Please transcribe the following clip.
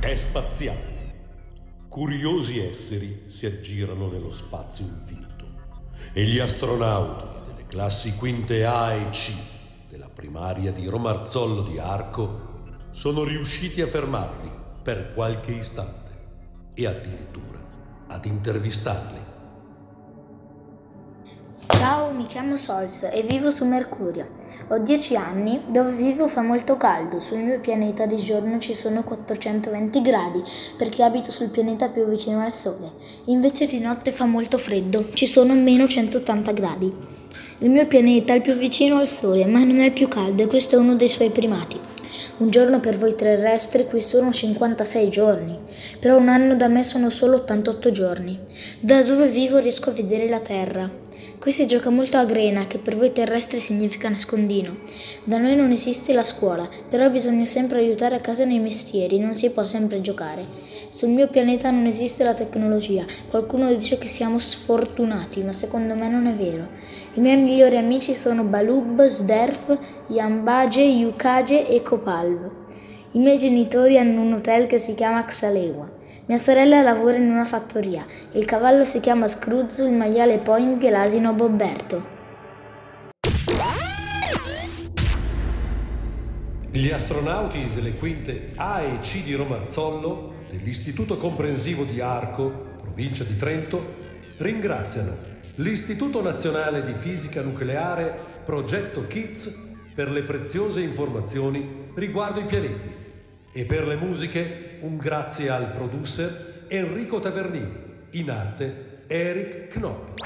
È spaziale. Curiosi esseri si aggirano nello spazio infinito e gli astronauti delle classi quinte A e C della primaria di Romarzollo di Arco sono riusciti a fermarli per qualche istante e addirittura ad intervistarli. Ciao mi chiamo Sols e vivo su Mercurio. Ho 10 anni, dove vivo fa molto caldo. Sul mio pianeta di giorno ci sono 420 gradi perché abito sul pianeta più vicino al Sole. Invece di notte fa molto freddo, ci sono meno 180 gradi. Il mio pianeta è il più vicino al Sole, ma non è il più caldo e questo è uno dei suoi primati. Un giorno per voi terrestri qui sono 56 giorni, però un anno da me sono solo 88 giorni. Da dove vivo riesco a vedere la Terra. Qui si gioca molto a grena, che per voi terrestri significa nascondino. Da noi non esiste la scuola, però bisogna sempre aiutare a casa nei mestieri, non si può sempre giocare. Sul mio pianeta non esiste la tecnologia. Qualcuno dice che siamo sfortunati, ma secondo me non è vero. I miei migliori amici sono Balub, Sderf, Yambage, Yukage e Kopalv. I miei genitori hanno un hotel che si chiama Xalewa. Mia sorella lavora in una fattoria. Il cavallo si chiama Scruzzo, il maiale Poing e l'asino Bobberto. Gli astronauti delle quinte A e C di Romarzollo, dell'Istituto Comprensivo di Arco, provincia di Trento, ringraziano l'Istituto Nazionale di Fisica Nucleare Progetto KIDS per le preziose informazioni riguardo i pianeti e per le musiche un grazie al producer Enrico Tavernini, in arte Eric Knopp.